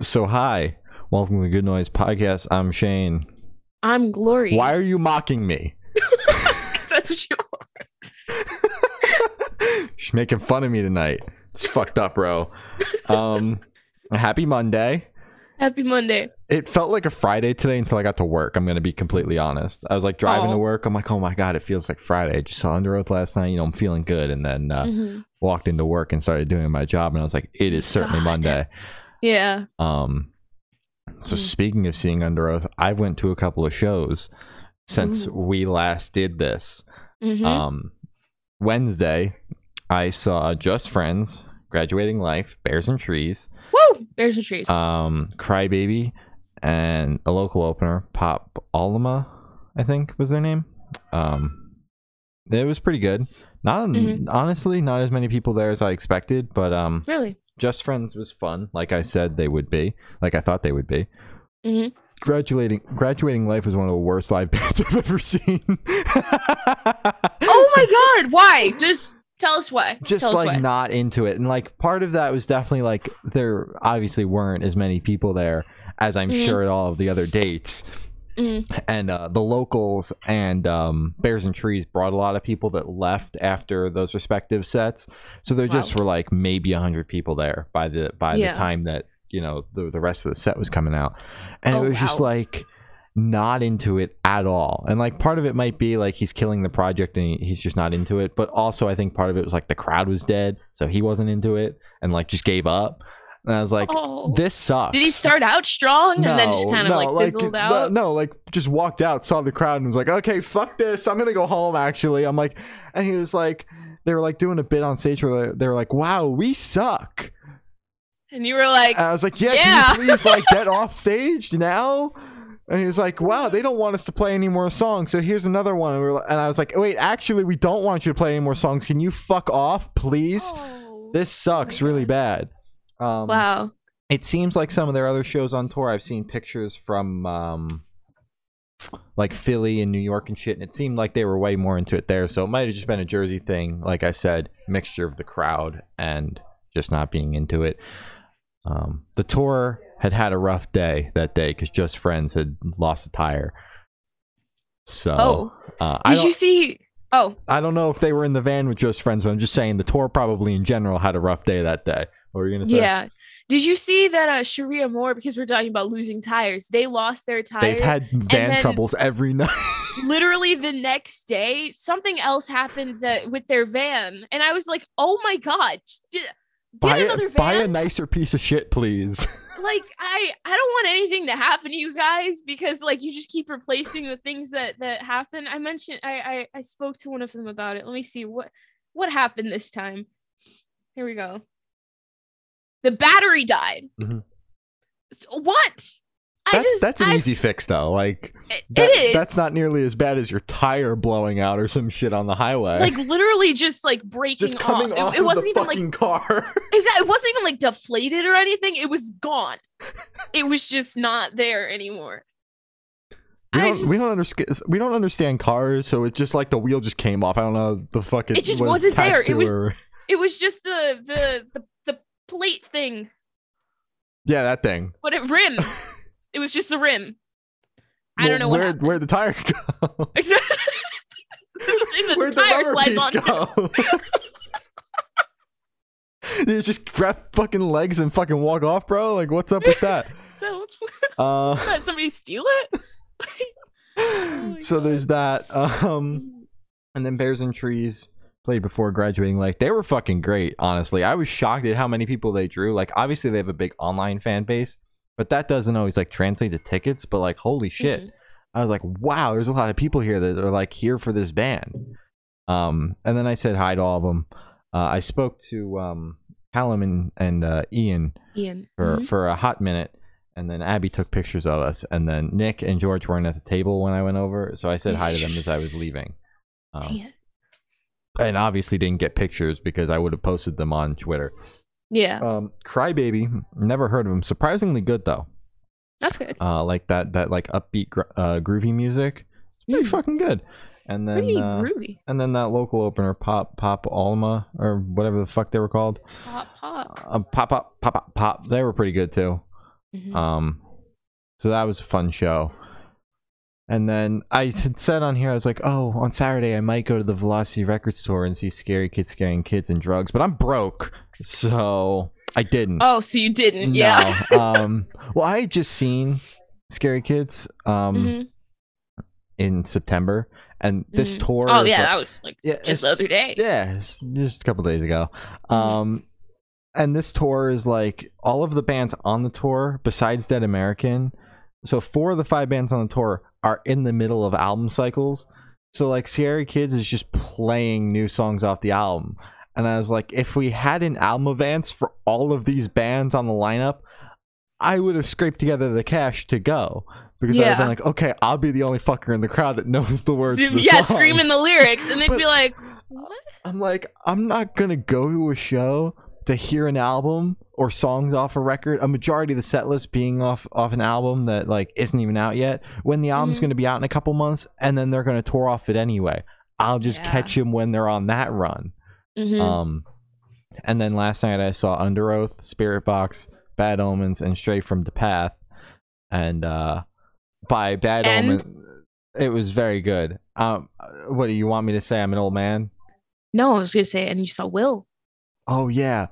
So hi, welcome to the Good Noise Podcast. I'm Shane. I'm Glory. Why are you mocking me? Because that's what you are. She's making fun of me tonight. It's fucked up, bro. Um, happy Monday. Happy Monday. It felt like a Friday today until I got to work. I'm gonna be completely honest. I was like driving Aw. to work. I'm like, oh my god, it feels like Friday. I just saw Under Oath last night. You know, I'm feeling good, and then uh, Mhm. walked into work and started doing my job, and I was like, it is certainly God. Monday. Yeah. Um, so Mm. speaking of seeing Under Oath, I went to a couple of shows since Ooh. we last did this. Mhm. Um, Wednesday, I saw Just Friends, Graduating Life, Bears and Trees, Woo! Bears and trees. um, Crybaby, and a local opener, Pop Alma, I think was their name. Um, it was pretty good. Not Mhm. honestly, not as many people there as I expected, but um, really? Just Friends was fun. Like I said, they would be. Like I thought they would be. Mhm. Graduating, graduating life was one of the worst live bands I've ever seen. Oh my God! Why? Just tell us why. just us like why. not into it, and like part of that was definitely like there obviously weren't as many people there as I'm Mhm. sure at all of the other dates, Mhm. and uh, the locals and um, Bears and Trees brought a lot of people that left after those respective sets, so there just were like maybe hundred people there by the by Yeah. the time that you know the the rest of the set was coming out, and Oh, it was just like not into it at all. And like part of it might be like he's killing the project and he, he's just not into it, but also I think part of it was like the crowd was dead, so he wasn't into it and like just gave up. And I was like, Oh. this sucks. Did he start out strong and then just kind of no, like fizzled no, out? No, like just walked out, saw the crowd, and was like, "Okay, fuck this. I'm gonna go home." Actually, I'm like, and he was like, they were like doing a bit on stage where they- were like, "Wow, we suck." And you were like, And I was like, "Yeah, Yeah. can you please like get off stage now?" And he was like, "Wow, they don't want us to play any more songs, so here's another one." And, we were, and I was like, "Wait, actually, we don't want you to play any more songs. Can you fuck off, please? oh. This sucks really bad." Um, wow. it seems like some of their other shows on tour i've seen pictures from um like philly and new york and shit and it seemed like they were way more into it there so it might have just been a jersey thing like i said mixture of the crowd and just not being into it um the tour had had a rough day that day because just friends had lost a tire so Oh. uh, Did you see? Oh, I don't know if they were in the van with just friends but i'm just saying the tour probably in general had a rough day that day what were you gonna say yeah. Did you see that uh, Sharia Moore, because we're talking about losing tires, they lost their tires. They've had van troubles every night. literally the next day something else happened that with their van and i was like oh my god get buy, another a, buy a nicer piece of shit, please. like i i don't want anything to happen to you guys because like you just keep replacing the things that that happen i mentioned i i, I spoke to one of them about it let me see what what happened this time here we go the battery died Mhm. what i That's just that's an I, easy fix though. Like it that- is That's not nearly as bad as your tire blowing out or some shit on the highway. like literally just like breaking just coming off. off, It, it of wasn't even like fucking car. It wasn't even like deflated or anything. It was gone. it was just not there anymore. we don't we don't understand we don't understand cars, so it's just like the wheel just came off. I don't know the fucking. It just wasn't there. It was- or- It was just the the the, the plate thing, yeah, that thing. but it rim. it was just the rim. I Well, don't know where where'd the tire go. Exactly. the Where'd the tire slides on. go? you just grab fucking legs and fucking walk off, bro. Like, what's up with that? So Uh, somebody steal it? Oh so God. there's that. Um, and then Bears and Trees played before graduating like They were fucking great, honestly. I was shocked at how many people they drew. Like, obviously they have a big online fan base, but that doesn't always like translate to tickets. But like, holy shit, Mhm. I was like, wow, there's a lot of people here that are like here for this band. Um, and then I said hi to all of them. Uh, I spoke to um, Callum and, and uh, Ian Ian. for Mhm. for a hot minute and then abby took pictures of us and then nick and george weren't at the table when i went over so i said hi to them as i was leaving um. And obviously didn't get pictures because i would have posted them on twitter Yeah, um, crybaby never heard of him surprisingly good though that's good. uh, like that that like upbeat gr- uh, groovy music it's pretty Mm. fucking good and then Pretty uh, groovy. and then that local opener pop pop alma or whatever the fuck they were called Pop pop. uh, pop pop pop pop pop they were pretty good too Mhm. Um, so that was a fun show. And then I had said on here, I was like, oh, on Saturday I might go to the Velocity Record store and see Scary Kids Scaring Kids and Drugs, but I'm broke, so I didn't. oh, so you didn't? Yeah. Um, well, I had just seen Scary Kids um Mhm. in September, and this Mhm. tour. Oh yeah, like- that was like yeah, just the other day. yeah, just a couple days ago. Mhm. Um, and this tour is like all of the bands on the tour besides Dead American. So four of the five bands on the tour are in the middle of album cycles. So like Scary Kids is just playing new songs off the album. And I was like, if we had an album advance for all of these bands on the lineup, I would have scraped together the cash to go. Because I'd have been like, okay, I'll be the only fucker in the crowd that knows the words. to the yeah, song. screaming the lyrics, and they'd But- be like, "What?" I'm like, I'm not gonna go to a show to hear an album or songs off a record. A majority of the set list being off off an album that like isn't even out yet. When the album's Mhm. gonna be out in a couple months, and then they're gonna tour off it anyway. I'll just Yeah. catch them when they're on that run. Mhm. Um, and then last night I saw Under Oath, Spirit Box, Bad Omens, and Stray from the Path. And uh, by Bad And- Omens, it was very good. Um, what do you want me to say? I'm an old man. no, I was gonna say, and you saw Will. Oh yeah,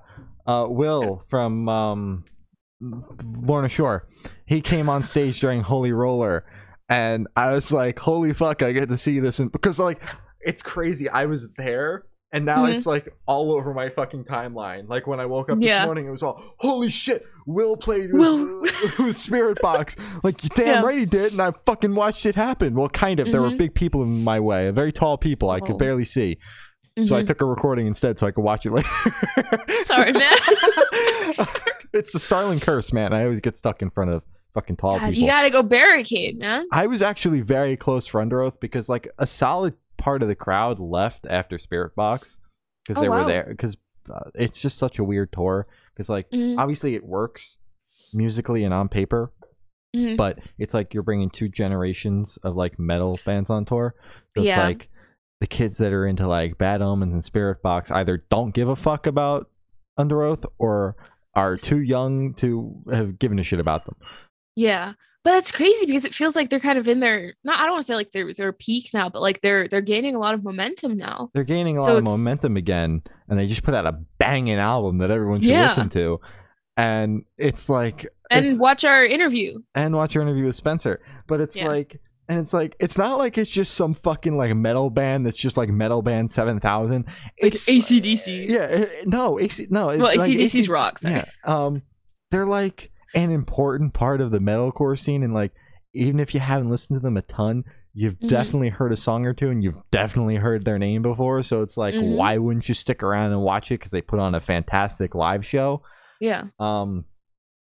uh, Will from um, Lorna Shore. He came on stage during Holy Roller, and I was like, "Holy fuck! I get to see this!" And because like, it's crazy. I was there, and now Mhm. it's like all over my fucking timeline. Like when I woke up Yeah. this morning, it was all, "Holy shit!" Will played with, Will. with Spirit Box. Like, damn Yeah. right he did, and I fucking watched it happen. Well, kind of. There were Mhm. big people in my way, very tall people I Oh. could barely see. So I Mhm. took a recording instead, so I could watch it later. Sorry, man. it's the Starling curse, man. I always get stuck in front of fucking tall God, people. you gotta go barricade, man. I was actually very close for Under Oath because like a solid part of the crowd left after Spirit Box because Oh, they were there because uh, it's just such a weird tour because like Mhm. obviously it works musically and on paper Mhm. but it's like you're bringing two generations of like metal bands on tour. So it's Yeah. like the kids that are into like Bad Omens and Spirit Box either don't give a fuck about Under Oath or are too young to have given a shit about them. Yeah. But it's crazy because it feels like they're kind of in their not I don't want to say like they're their peak now, but like they're they're gaining a lot of momentum now. They're gaining a So lot of it's- momentum again, and they just put out a banging album that everyone should Yeah. listen to. And it's like And it's- watch our interview. and watch your interview with Spencer. But it's Yeah. like and it's like it's not like it's just some fucking like metal band that's just like metal band seven thousand. Like It's ACDC. Yeah, it- no, AC, no. Well, like ACDC's AC rock. Sorry. Yeah, um, they're like an important part of the metalcore scene, and like even if you haven't listened to them a ton, you've Mhm. definitely heard a song or two, and you've definitely heard their name before. So it's like, Mhm. why wouldn't you stick around and watch it? Because they put on a fantastic live show. Yeah. Um,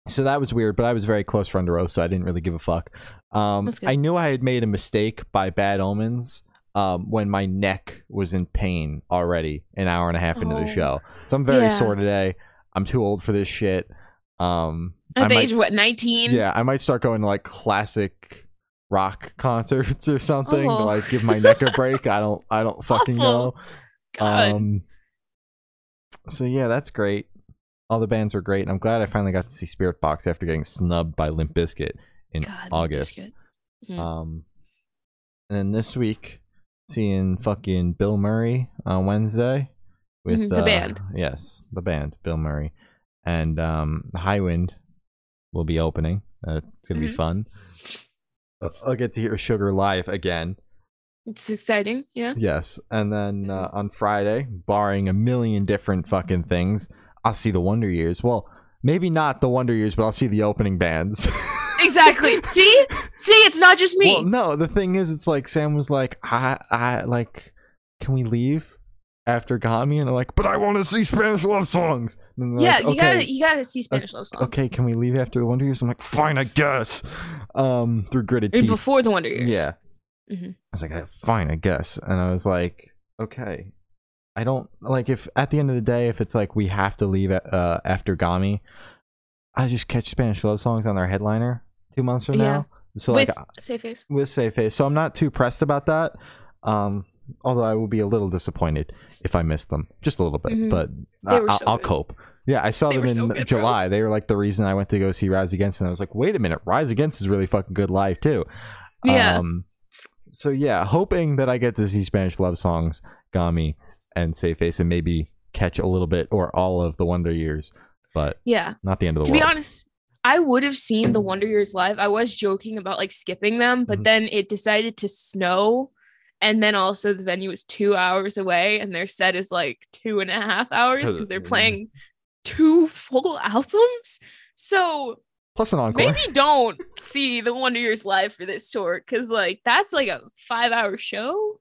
so that was weird, but I was very close for Under Oath, so I didn't really give a fuck. Um, I knew I had made a mistake by Bad Omens. Um, when my neck was in pain already, an hour and a half into the Oh. show, so I'm very Yeah. sore today. I'm too old for this shit. Um, At I the might- age of what, 19? yeah, I might start going to like classic rock concerts or something to Oh. like give my neck a break. I don't, I don't fucking know. God. Um, so yeah, that's great. All the bands were great, and I'm glad I finally got to see Spirit Box after getting snubbed by Limp Bizkit in God, August. Mhm. Um, and then this week, seeing fucking Bill Murray on Wednesday with Mhm, the uh, band. Yes, the band, Bill Murray, and um, Highwind will be opening. Uh, it's gonna be Mhm. fun. Uh, I'll get to hear Sugar live again. It's exciting. Yeah. Yes, and then uh, Mm-hmm. on Friday, barring a million different fucking things, I'll see the Wonder Years. Well, maybe not the Wonder Years, but I'll see the opening bands. Exactly. See? See, it's not just me. Well, no, the thing is, it's like Sam was like, I, I like, can we leave after Gami? And I'm like, but I want to see Spanish love songs. Yeah, like, you okay, gotta you gotta see Spanish love songs. okay, can we leave after the Wonder Years? I'm like, fine, I guess. Um, through gritted teeth. before the Wonder Years. Yeah. Mhm. I was like, "Uh, fine, I guess. And I was like, okay. I don't like if at the end of the day, if it's like we have to leave at, uh, after Gami, I just catch Spanish love songs on their headliner two months from Yeah. now. So With like uh, safe face. with safe face. So I'm not too pressed about that. Um, although I will be a little disappointed if I miss them, just a little bit. Mhm. But I, were I'll, so I'll cope. Yeah, I saw They them in so good, bro. July. They were like the reason I went to go see Rise Against, and I was like, wait a minute, Rise Against is really fucking good live too. Yeah. Um, so yeah, hoping that I get to see Spanish love songs, Gami, and Say Face, and maybe catch a little bit or all of the Wonder Years, but Yeah. not the end of the To world. To be honest, I would have seen the Wonder Years live. I was joking about like skipping them, but Mhm. then it decided to snow. And then also the venue is two hours away, and their set is like two and a half hours because they're playing two full albums. So Plus an encore. maybe don't see the Wonder Years live for this tour because like that's like a five hour show.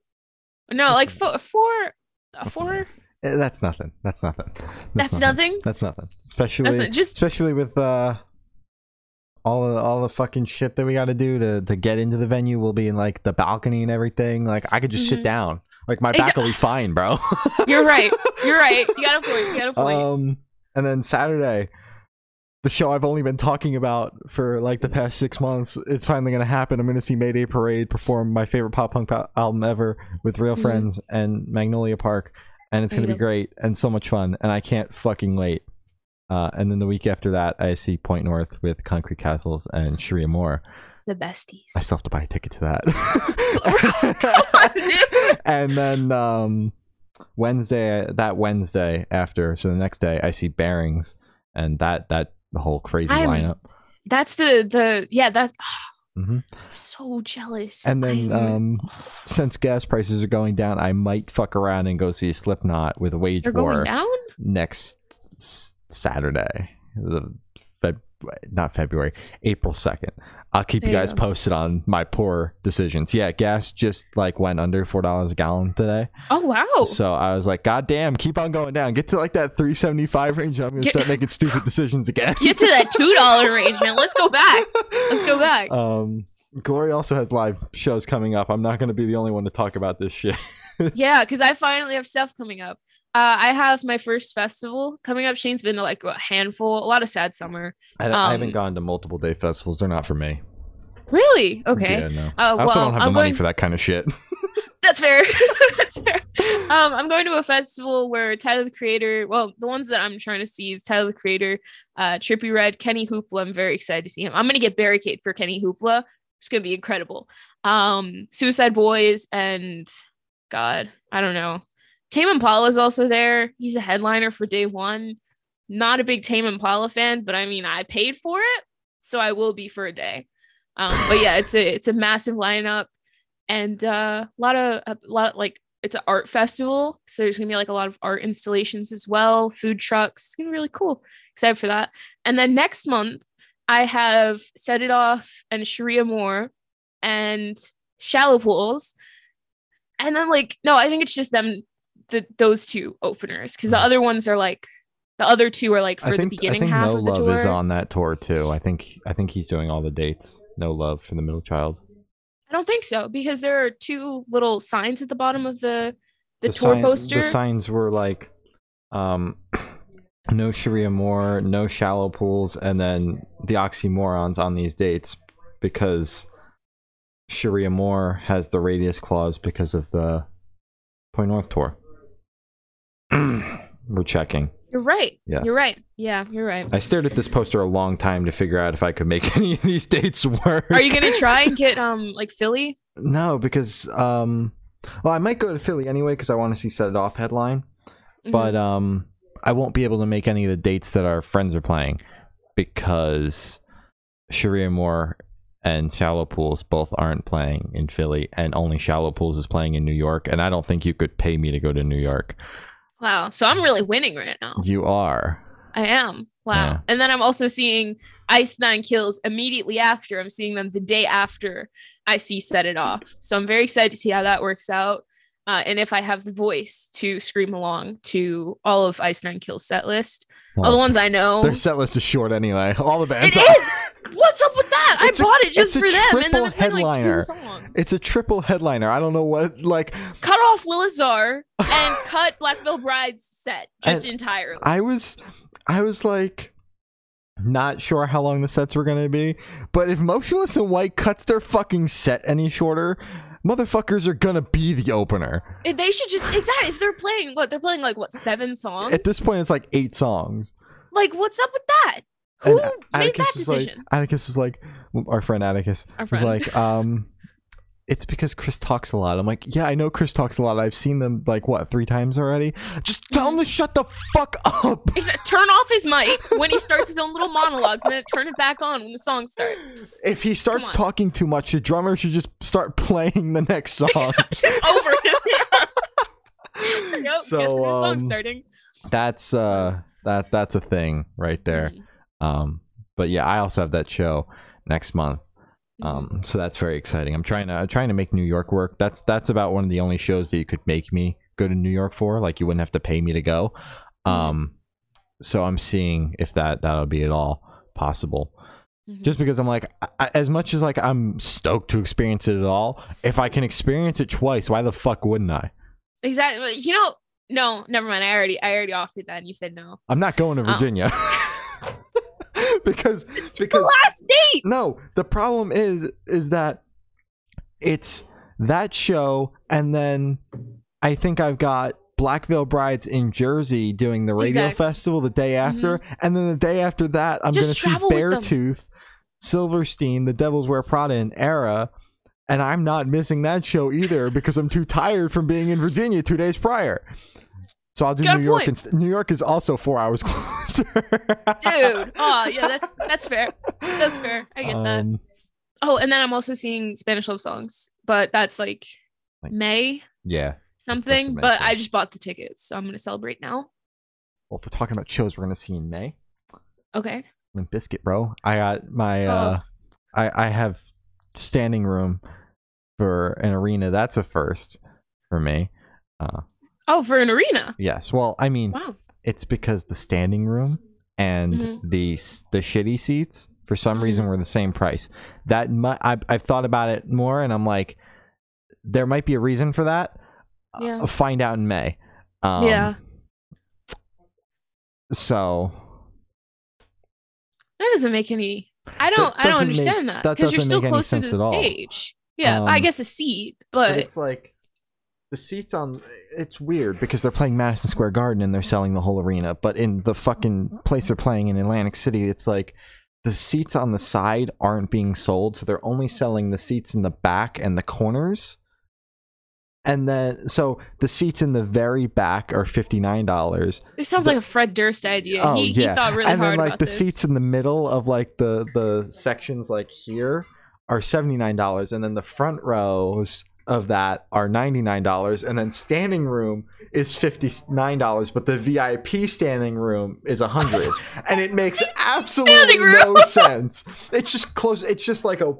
No, That's like four, four, That's four. Eh, That's nothing. That's nothing. That's nothing. That's nothing. Especially, That's just especially with uh, all the all the fucking shit that we got to do to to get into the venue. We'll be in like the balcony and everything. Like I could just sit Mhm. down. Like my back will be fine, bro. you're right. You're right. You got a point. You got a point. Um, and then Saturday, the show I've only been talking about for like the past six months, it's finally gonna happen. I'm gonna see Mayday Parade perform my favorite pop punk album ever with Real Mhm. Friends and Magnolia Park, and it's gonna be great and so much fun, and I can't fucking wait. Uh, and then the week after that, I see Point North with Concrete Castles and Sharia Moore. the besties. I still have to buy a ticket to that. and then um wednesday that wednesday after so the next day i see bearings and that that the whole crazy I'm- lineup That's the the yeah. That's hmm so jealous. and then um since gas prices are going down i might fuck around and go see slipknot with a wage they're war going down. next saturday the Feb- not february april 2nd i'll keep you There you guys posted on my poor decisions yeah gas just like went under four dollars a gallon today Oh wow. So I was like, God damn, keep on going down. Get to like that 375 range. I'm to Get- start making stupid decisions again. Get to that two dollar range, man. Let's go back. Let's go back. Um, Glory also has live shows coming up. I'm not going to be the only one to talk about this shit. yeah, because I finally have stuff coming up. Uh, I have my first festival coming up. Shane's been to like a handful, a lot of sad summer. I, don't- I haven't Um, gone to multiple day festivals. They're not for me. Really? Okay. Yeah, no. Uh, I also well, don't have I'm the money going- for that kind of shit. That's fair. That's fair. Um, I'm going to a festival where Tyler the Creator, well, the ones that I'm trying to see is Tyler the Creator, uh, Trippie Redd, Kenny Hoopla. I'm very excited to see him. I'm gonna get Barricade for Kenny Hoopla. It's gonna be incredible. Um, Suicide Boys and God, I don't know. Tame Impala is also there. He's a headliner for day one. Not a big Tame Impala fan, but I mean, I paid for it, so I will be for a day. Um, but yeah, it's a it's a massive lineup and uh, a lot of a lot like it's an art festival so there's gonna be like a lot of art installations as well food trucks it's gonna be really cool excited for that and then next month i have set it off and sharia moore and shallow pools and then like no i think it's just them the those two openers because the other ones are like the other two are like for think, the beginning I think half No of the Love tour is on that tour too. I think I think he's doing all the dates. No Love for the Middle Child. i don't think so because there are two little signs at the bottom of the the, The tour sign- poster The signs were like, um, no Sharia Moore, no shallow pools, and then the oxymorons on these dates because Sharia Moore has the radius clause because of the Point North tour. We're checking. You're right. Yes. You're right. Yeah, you're right. I stared at this poster a long time to figure out if I could make any of these dates work. Are you gonna try and get um like Philly? No, because um, well, I might go to Philly anyway because I want to see Set It Off headline. Mhm. but um I won't be able to make any of the dates that our friends are playing because Sharia Moore and Shallow Pools both aren't playing in Philly and only Shallow Pools is playing in New York and I don't think you could pay me to go to New York. Wow. So I'm really winning right now. You are. I am. Wow. Yeah. And then I'm also seeing Ice Nine Kills immediately after. I'm seeing them the day after I see Set It Off. So I'm very excited to see how that works out. Uh, and if I have the voice to scream along to all of Ice Nine Kills set list, all the ones I know. their set list is short anyway. All the bands It is. What's up with that? I It's a- bought it just for them, and then triple they're like headliner. It's a triple headliner. I don't know what like cut off Lilith Czar and cut Black Veil Bride's set just And entirely. I was I was like not sure how long the sets were gonna be, but if Motionless in White cuts their fucking set any shorter, motherfuckers are gonna be the opener. If they should just exactly if they're playing what they're playing like what seven songs. At this point, it's like eight songs. Like, what's up with that? Who And made that was like, decision? Atticus was like, our friend Atticus Our was friend. like, um, it's because Chris talks a lot. I'm like, yeah, I know Chris talks a lot. I've seen them like what three times already. Just tell him to shut the fuck up. Except turn off his mic when he starts his own little monologues, and then turn it back on when the song starts. If he starts talking too much, the drummer should just start playing the next song. Over him. yep, guess So, um, starting. that's uh, that that's a thing right there. Mhm. Um, but yeah, I also have that show next month. Um, so that's very exciting. I'm trying to I'm trying to make New York work. That's that's about one of the only shows that you could make me go to New York for. Like you wouldn't have to pay me to go. Um, so I'm seeing if that that'll be at all possible. Mhm. Just because I'm like, I, as much as like I'm stoked to experience it at all, if I can experience it twice, why the fuck wouldn't I? exactly. You know, no, never mind. I already, I already offered that, and you said no. I'm not going to Oh. Virginia because The because last date. no the problem is is that it's that show and then i think i've got black veil brides in jersey doing the radio Exactly. festival the day mm-hmm. after and then the day after that i'm going to see travel with them. beartooth silverstein the devil wears prada and Erra and i'm not missing that show either because i'm too tired from being in virginia two days prior so i'll do Got new york instead new york is also four hours closer Dude. Oh yeah, that's that's fair. That's fair. I get that. Um, Oh, and then I'm also seeing Spanish love songs, but that's like Like- May yeah something. But. I just bought the tickets, so I'm gonna celebrate now. well if we're talking about shows we're going to see in may Okay. Limp Bizkit, bro. I got my Oh. uh I I have standing room for an arena. That's a first for me. Uh Oh, for an arena. yes. Well, I mean, Wow. It's because the standing room and Mhm. the the shitty seats for some Mm-hmm. reason were the same price. That mu- I've I've thought about it more and I'm like there might be a reason for that. Yeah. I'll find out in May. Um, Yeah. So That doesn't make any. I don't. I don't doesn't make- understand that because you're still closer to the stage. Yeah, I Um, guess a seat, but but, it's like the seats on it's weird because they're playing Madison Square Garden and they're selling the whole arena but in the fucking place they're playing in Atlantic City it's like the seats on the side aren't being sold so they're only selling the seats in the back and the corners and then so the seats in the very back are $59 it sounds the- like a Fred Durst idea. Oh, he, yeah. he thought really and hard then like the this. seats in the middle of like the the sections like here are $79 and then the front rows of that are $99 and then standing room is $59 but the vip standing room is 100 and it makes absolutely no sense. It's just close it's just like a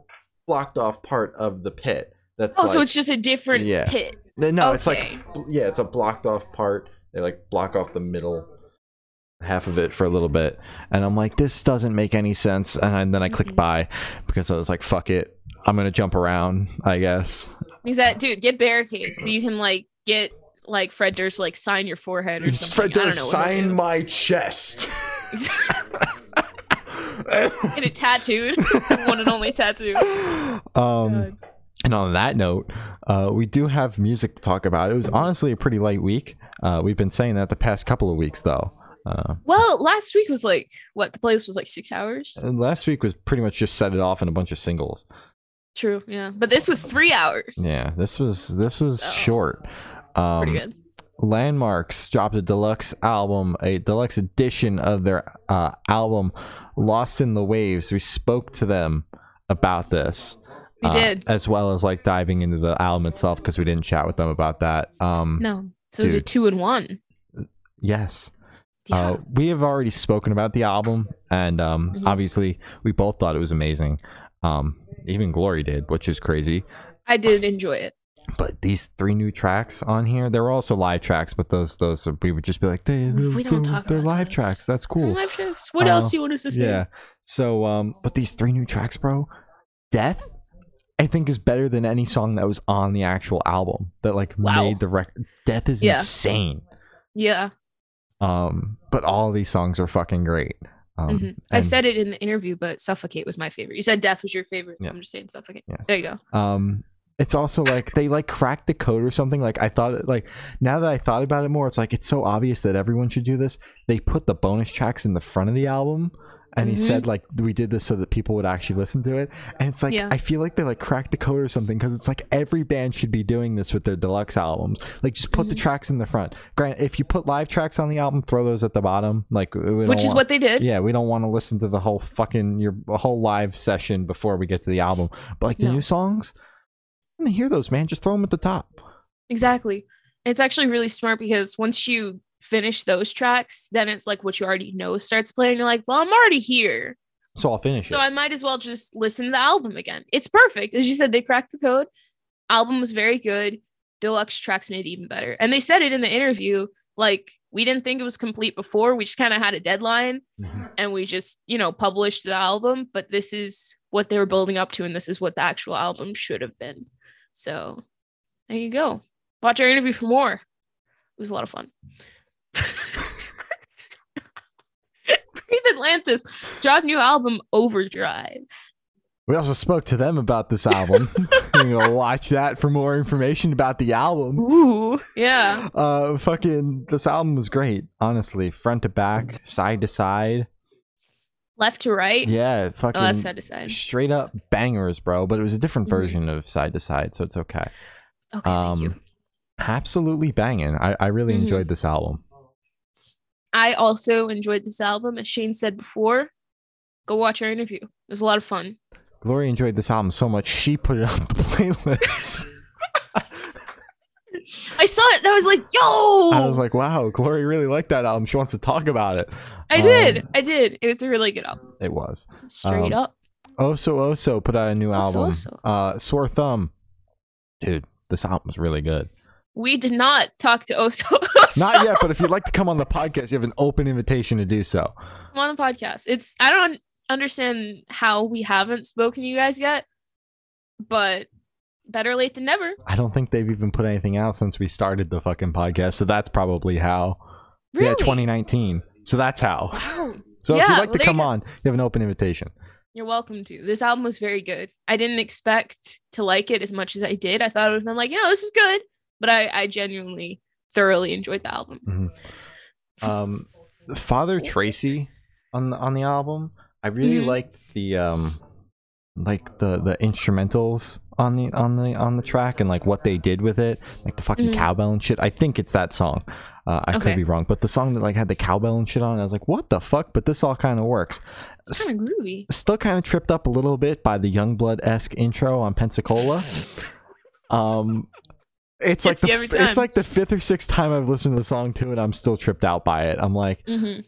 blocked off part of the pit that's Oh, like, so it's just a different Yeah. pit. no it's like yeah it's a blocked off part. They like block off the middle half of it for a little bit. And i'm like this doesn't make any sense. And then i clicked Mhm. buy because i was like fuck it. I'm gonna jump around i guess Because that dude, get barricades so you can like get like Fred Durst like sign your forehead or something. Fred Durst, know what he'll sign my chest Get it tattooed. One and only tattoo. um God. and on that note uh we do have music to talk about it was honestly a pretty light week uh we've been saying that the past couple of weeks though uh Well, last week was like what the playlist was like six hours. and last week was pretty much just set it off in a bunch of singles True, yeah. But this was three hours. Yeah, this was this was Oh. short. Um, Pretty good. Landmarks dropped a deluxe album, a deluxe edition of their uh, album "Lost in the Waves." We spoke to them about this. We uh, did. as well as like diving into the album itself because we didn't chat with them about that. Um, No. So it was a two and one. Yes, Yeah. uh, we have already spoken about the album, and um, Mhm. obviously we both thought it was amazing. Um, even Glory did, which is crazy. I did enjoy it. but these three new tracks on here, they were also live tracks but those those we would just be like they, We don't they're, talk they're live those. tracks that's cool Live shows. What Uh, else do you want us to say? yeah so um but these three new tracks bro death i think is better than any song that was on the actual album that like Wow. made the record death is Yeah. insane Yeah. um but all these songs are fucking great um Mhm. I said it in the interview, but Suffocate was my favorite. You said Death was your favorite, so Yeah. I'm just saying Suffocate. Yes. There you go. um it's also like they like cracked the code or something. Like I thought, it, like now that I thought about it more, it's like it's so obvious that everyone should do this. They put the bonus tracks in the front of the album, and he Mhm. said like we did this so that people would actually listen to it. And it's like Yeah. I feel like they like cracked a code or something because it's like every band should be doing this with their deluxe albums. Like just put the Mhm. tracks in the front. Grant, if you put live tracks on the album, throw those at the bottom. Like Which is want- what they did. yeah, we don't want to listen to the whole fucking your whole live session before we get to the album. But like the No. new songs, I want to hear those, man. Just throw them at the top. Exactly. It's actually really smart because once you finish those tracks, then it's like what you already know starts playing. You're like, well, I'm already here. So I'll finish So it. I might as well just listen to the album again. It's perfect. As you said, they cracked the code. Album was very good. Deluxe tracks made it even better. And they said it in the interview. Like, we didn't think it was complete before. We just kind of had a deadline Mhm. and we just, you know, published the album. But this is what they were building up to, and this is what the actual album should have been. So there you go. Watch our interview for more. It was a lot of fun. Breathe Atlantis dropped new album Overdrive. We also spoke to them about this album. you know, watch that for more information about the album. Ooh, yeah. Uh, fucking, this album was great. Honestly, front to back, side to side. Left to right. Yeah, fucking Oh, that's side to side. straight up bangers, bro. But it was a different Mhm. version of side to side, so it's okay. Okay, thank you. Um, absolutely banging. I, I really Mhm. enjoyed this album. I also enjoyed this album. As Shane said before, go watch our interview. It was a lot of fun. Gloria enjoyed this album so much she put it on the playlist. I saw it and I was like, yo! I was like, wow, Gloria really liked that album. She wants to talk about it. I did. um, I did. It was a really good album. It was. Straight um, up. Oso Oso put out a new Oso album. Oso. Uh, Sore Thumb. Dude, this album was really good. We did not talk to Oso. Not yet, but if you'd like to come on the podcast, you have an open invitation to do so. I'm on the podcast. It's I don't understand how we haven't spoken to you guys yet, but better late than never. I don't think they've even put anything out since we started the fucking podcast, so that's probably how. Really? Yeah, 2019. So that's how. Wow. So if you'd like to well, come you on, you have an open invitation. You're welcome to. This album was very good. I didn't expect to like it as much as I did. I thought it was I'm like, yeah, this is good. But I, I genuinely thoroughly enjoyed the album. Um, Father Tracy on the on the album, I really Mhm. liked the um, like the the instrumentals on the on the on the track and like what they did with it, like the fucking Mhm. cowbell and shit. I think it's that song. Uh, I could be wrong, but the song that like had the cowbell and shit on, I was like, what the fuck? But this all kind of works. It's kind of groovy. Still kind of tripped up a little bit by the Yungblud esque intro on Pensacola. Um, it's like the, it's like the fifth or sixth time I've listened to the song too, and I'm still tripped out by it. I'm like, hmm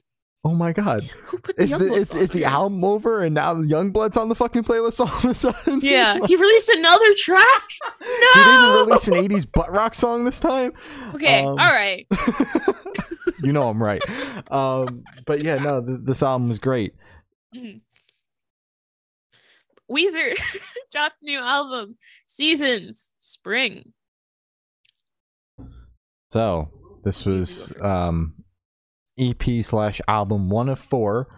oh my god, Who put the is the is, is the album over and now the Yungblud's on the fucking playlist all of a sudden? Yeah, he released another track. No, he didn't release an '80s butt rock song this time. Okay, Um, all right. you know I'm right. Um, but yeah, no, th- this album was great. Mhm. Weezer dropped new album, Seasons, Spring. So this was um, EP slash album one of four.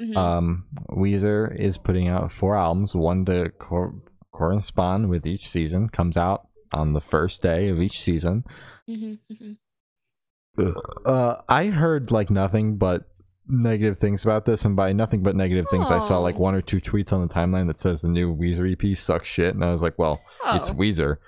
Mhm. Um, Weezer is putting out four albums, one to cor- correspond with each season. Comes out on the first day of each season. Mhm, mhm. Uh, I heard like nothing but negative things about this, and by nothing but negative things, I saw like Oh. one or two tweets on the timeline that says the new Weezer EP sucks shit, and I was like, well, it's Oh, Weezer.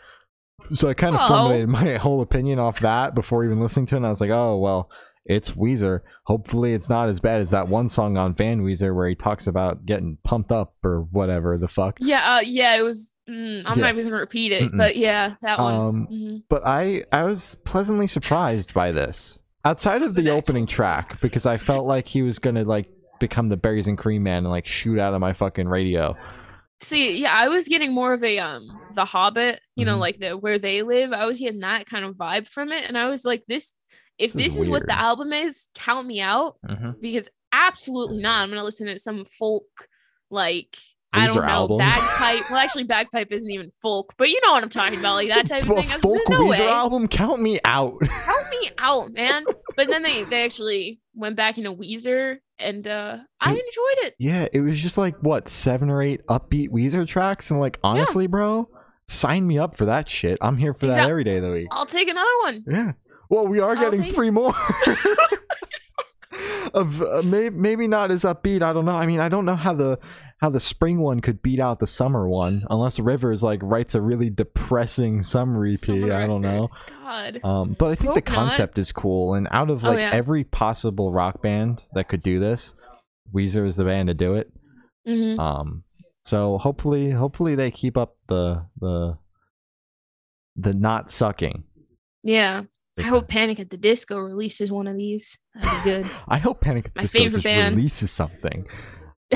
So I kind of Oh. formulated my whole opinion off that before even listening to it. And I was like, oh well, it's Weezer. Hopefully, it's not as bad as that one song on Van Weezer where he talks about getting pumped up or whatever the fuck. yeah, uh, yeah. It was. Mm, I'm Yeah. not even gonna repeat it, Mm-mm. but yeah, that one. Um, Mhm. but I I was pleasantly surprised by this. Outside of the opening track, because I felt like he was gonna like become the berries and cream man and like shoot out of my fucking radio. See, yeah, I was getting more of a um the Hobbit, you know, Mhm. like the where they live. I was getting that kind of vibe from it, and I was like, this. If This is this is what the album is, count me out because absolutely not. I'm gonna listen to some folk like I don't know album. bagpipe. well, actually, bagpipe isn't even folk, but you know what I'm talking about, like that type of thing. Folk no Weezer way. album, count me out. Count me out, man. But then they they actually went back into Weezer, and uh I enjoyed it. Yeah, it was just like what seven or eight upbeat Weezer tracks, and like honestly, bro, sign me up for that shit. I'm here for that every day of the week. I'll take another one. Yeah. Well, we are I'll getting three more. of uh, may, maybe not as upbeat. I don't know. I mean, I don't know how the how the spring one could beat out the summer one, unless Rivers like writes a really depressing summer EP. Summer I don't know. God. Um, but I think the Hope not. concept is cool, and out of Oh, like yeah. every possible rock band that could do this, Weezer is the band to do it. hmm Um, so hopefully, hopefully they keep up the the the not sucking. Yeah. I hope Panic at the Disco releases one of these. That'd be good. I hope Panic at the My Disco favorite just band. releases something.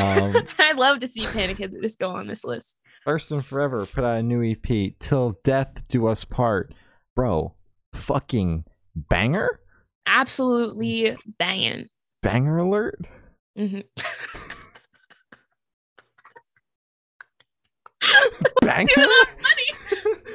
Um, I'd love to see Panic at the Disco on this list. First and Forever put out a new EP, Till Death Do Us Part. Bro, fucking banger? Absolutely banging. Banger alert? hmm Banger? that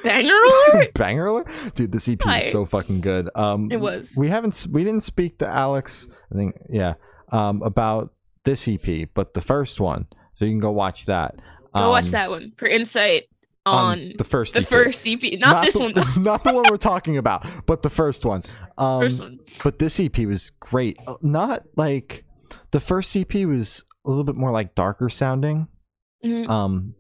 Banger alert. banger alert? Dude, this EP is so fucking good. Um, It was. We haven't, we didn't speak to Alex, I think, yeah, um, about this EP, but the first one. So you can go watch that. Go watch Um, that one for insight on, the first the EP. first EP. Not, this the, one, though. not the one we're talking about, but the first one. Um, First one. but this EP was great. Uh, Not like the first EP was a little bit more like darker sounding. Mhm. Um,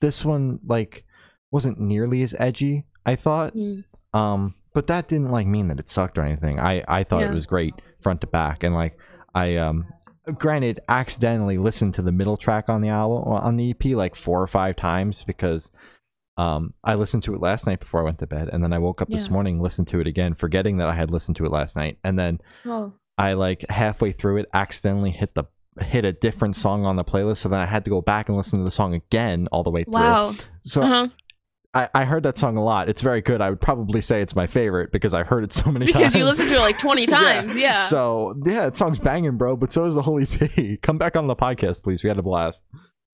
this one like wasn't nearly as edgy. I thought. Mm. Um, but that didn't like mean that it sucked or anything. I I thought Yeah. it was great front to back, and like I um. Granted, accidentally listened to the middle track on the album on the EP like four or five times because um, I listened to it last night before I went to bed, and then I woke up this morning, listened to it again, forgetting that I had listened to it last night, and then Oh, I like halfway through it accidentally hit the hit a different song on the playlist, so then I had to go back and listen to the song again all the way through. wow. So Uh-huh. I, I heard that song a lot. It's very good. I would probably say it's my favorite because I've heard it so many times. Because you listened to it like 20 times. Yeah. So yeah, that song's banging, bro. But so is the whole EP. Come back on the podcast, please. We had a blast.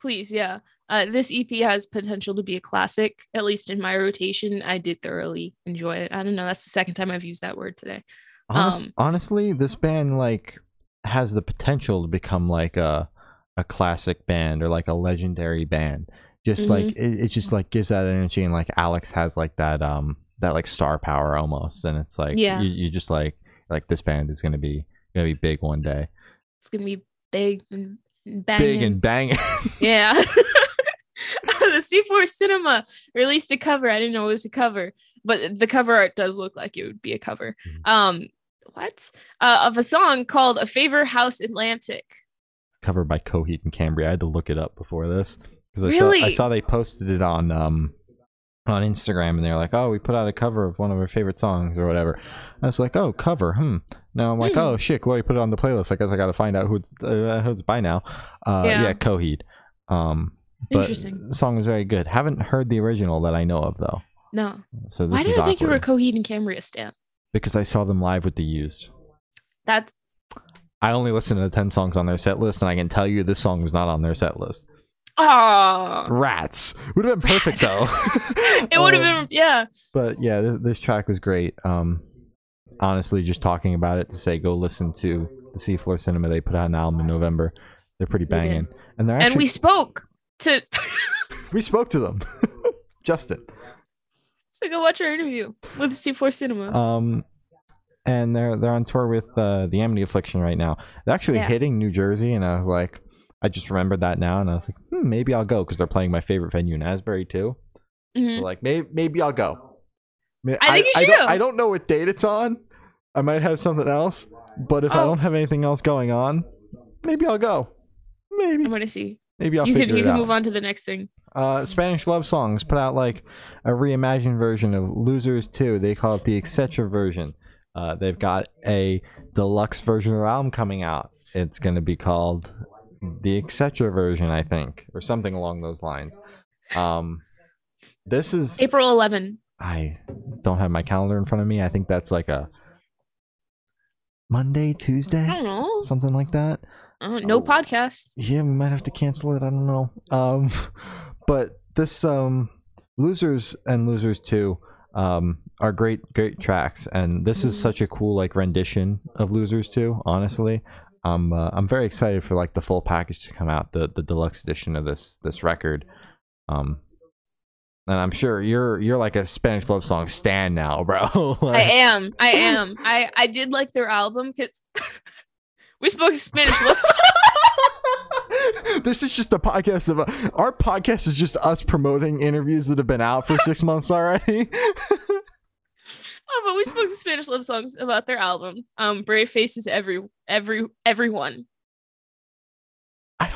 Please, yeah. Uh, this EP has potential to be a classic, at least in my rotation. I did thoroughly enjoy it. I don't know. That's the second time I've used that word today. Honest, Um, honestly, this band like has the potential to become like a a classic band or like a legendary band. Just Mm-hmm. like it, it just like gives that energy and like Alex has like that um that like star power almost and it's like Yeah. you, you just like like this band is gonna be gonna be big one day. It's to be big and, banging. Big and banging. Yeah. the Seafloor Cinema released a cover. I didn't know it was a cover, but the cover art does look like it would be a cover. Mhm. Um, what? Uh, of a song called "A Favor House Atlantic." covered by Coheed and Cambria. I had to look it up before this because I saw I saw they posted it on um on Instagram and they're like, "Oh, we put out a cover of one of our favorite songs or whatever." I was like, "Oh, cover, hmm." Now I'm like, Hmm. "Oh shit, Glory put it on the playlist. I guess I got to find out who it's uh, who it's by now." Uh, yeah. Yeah. Coheed. Um, but Interesting. The song was very good. Haven't heard the original that I know of though. No, So this why is did I think you were a Coheed and Cambria stan? because I saw them live with the Used. That's I only listened to the 10 songs on their set list, and I can tell you this song was not on their set list. Oh, Rats would have been perfect though. it would have Um, been yeah. But yeah, this, this track was great. Um, honestly, just talking about it to say go listen to the Seafloor Cinema. They put out an album in November. They're pretty banging, and they're And we spoke to we spoke to them, Justin. so go watch our interview with Seafloor Cinema. Um, and they're they're on tour with uh, the Amity Affliction right now. They're actually Yeah. hitting New Jersey, and I was like, I just remembered that now, and I was like, hmm, maybe I'll go because they're playing my favorite venue in Asbury too. Mhm. So, like maybe maybe I'll go. Ma- I think you I, should don't. I don't know what date it's on. I might have something else, but if I Oh. don't have anything else going on, maybe I'll go. Maybe I'm gonna see. maybe I'll you figure can you can out. move on to the next thing. Uh, Spanish love songs put out like a reimagined version of Losers 2. They call it the Etc. version. Uh, they've got a deluxe version of the album coming out. It's going to be called the Etc. version, I think, or something along those lines. Um, this is April 11. I don't have my calendar in front of me. I think that's like a Monday, Tuesday, I don't know. something like that. Uh, no Oh. podcast. Yeah, we might have to cancel it. I don't know. Um, but this um, losers and losers two um are great, great tracks, and this is Mhm. such a cool like rendition of losers two. Honestly, I'm uh, I'm very excited for like the full package to come out, the the deluxe edition of this this record. Um, and I'm sure you're you're like a Spanish love song stan now, bro. I am. I am. I I did like their album because we spoke Spanish love this is just a podcast of our podcast is just us promoting interviews that have been out for six months already. Oh, but we spoke to Spanish love songs about their album. Um, Brave Faces every every everyone.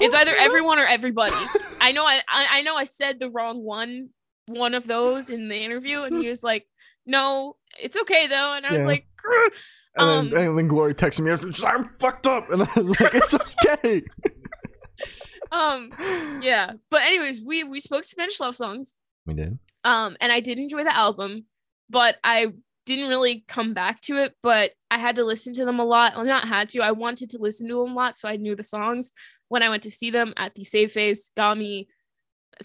It's either know. everyone or everybody. I know I, I I know I said the wrong one one of those in the interview, and he was like, "No, it's okay though," and I was like, "Grr." And um, then, and then Glory texted me after, I'm fucked up. And I was like, it's okay. um, yeah. But anyways, we we spoke Spanish love songs. We did. Um, and I did enjoy the album, but I didn't really come back to it. But I had to listen to them a lot. Well, not had to. I wanted to listen to them a lot, so I knew the songs when I went to see them at the Save Face, Gami,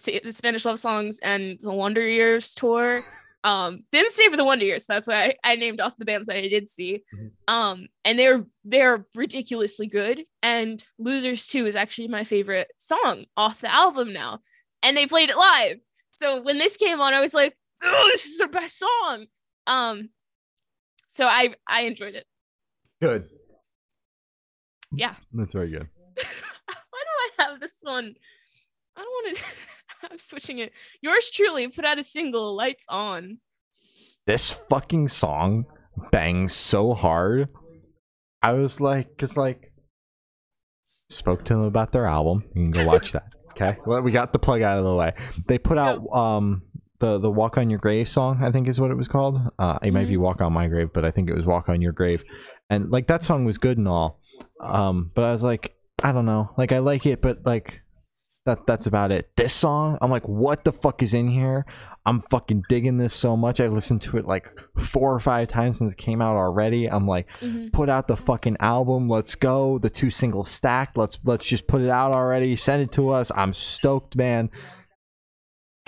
the Spanish Love Songs, and the Wonder Years tour. Um, didn't stay for the Wonder Years. That's why I, I named off the bands that I did see. Mhm. Um, and they're they're ridiculously good. And Losers 2 is actually my favorite song off the album now. And they played it live. So when this came on, I was like, oh, this is their best song. Um, so I I enjoyed it. Good. Yeah. That's very good. Why do I have this one? I don't want to. I'm switching it. Yours truly put out a single, "Lights On." This fucking song bangs so hard. I was like, cause like, spoke to them about their album. You can go watch that. Okay. Well, we got the plug out of the way. They put out um the the Walk on Your Grave song. I think is what it was called. Uh, it might be Walk on My Grave, but I think it was Walk on Your Grave. And like that song was good and all. Um, but I was like, I don't know. Like I like it, but like that that's about it. This song, I'm like, what the fuck is in here? I'm fucking digging this so much. I've listened to it like four or five times since it came out already. I'm like, Mhm. put out the fucking album. Let's go. The two singles stacked. Let's let's just put it out already. Send it to us. I'm stoked, man.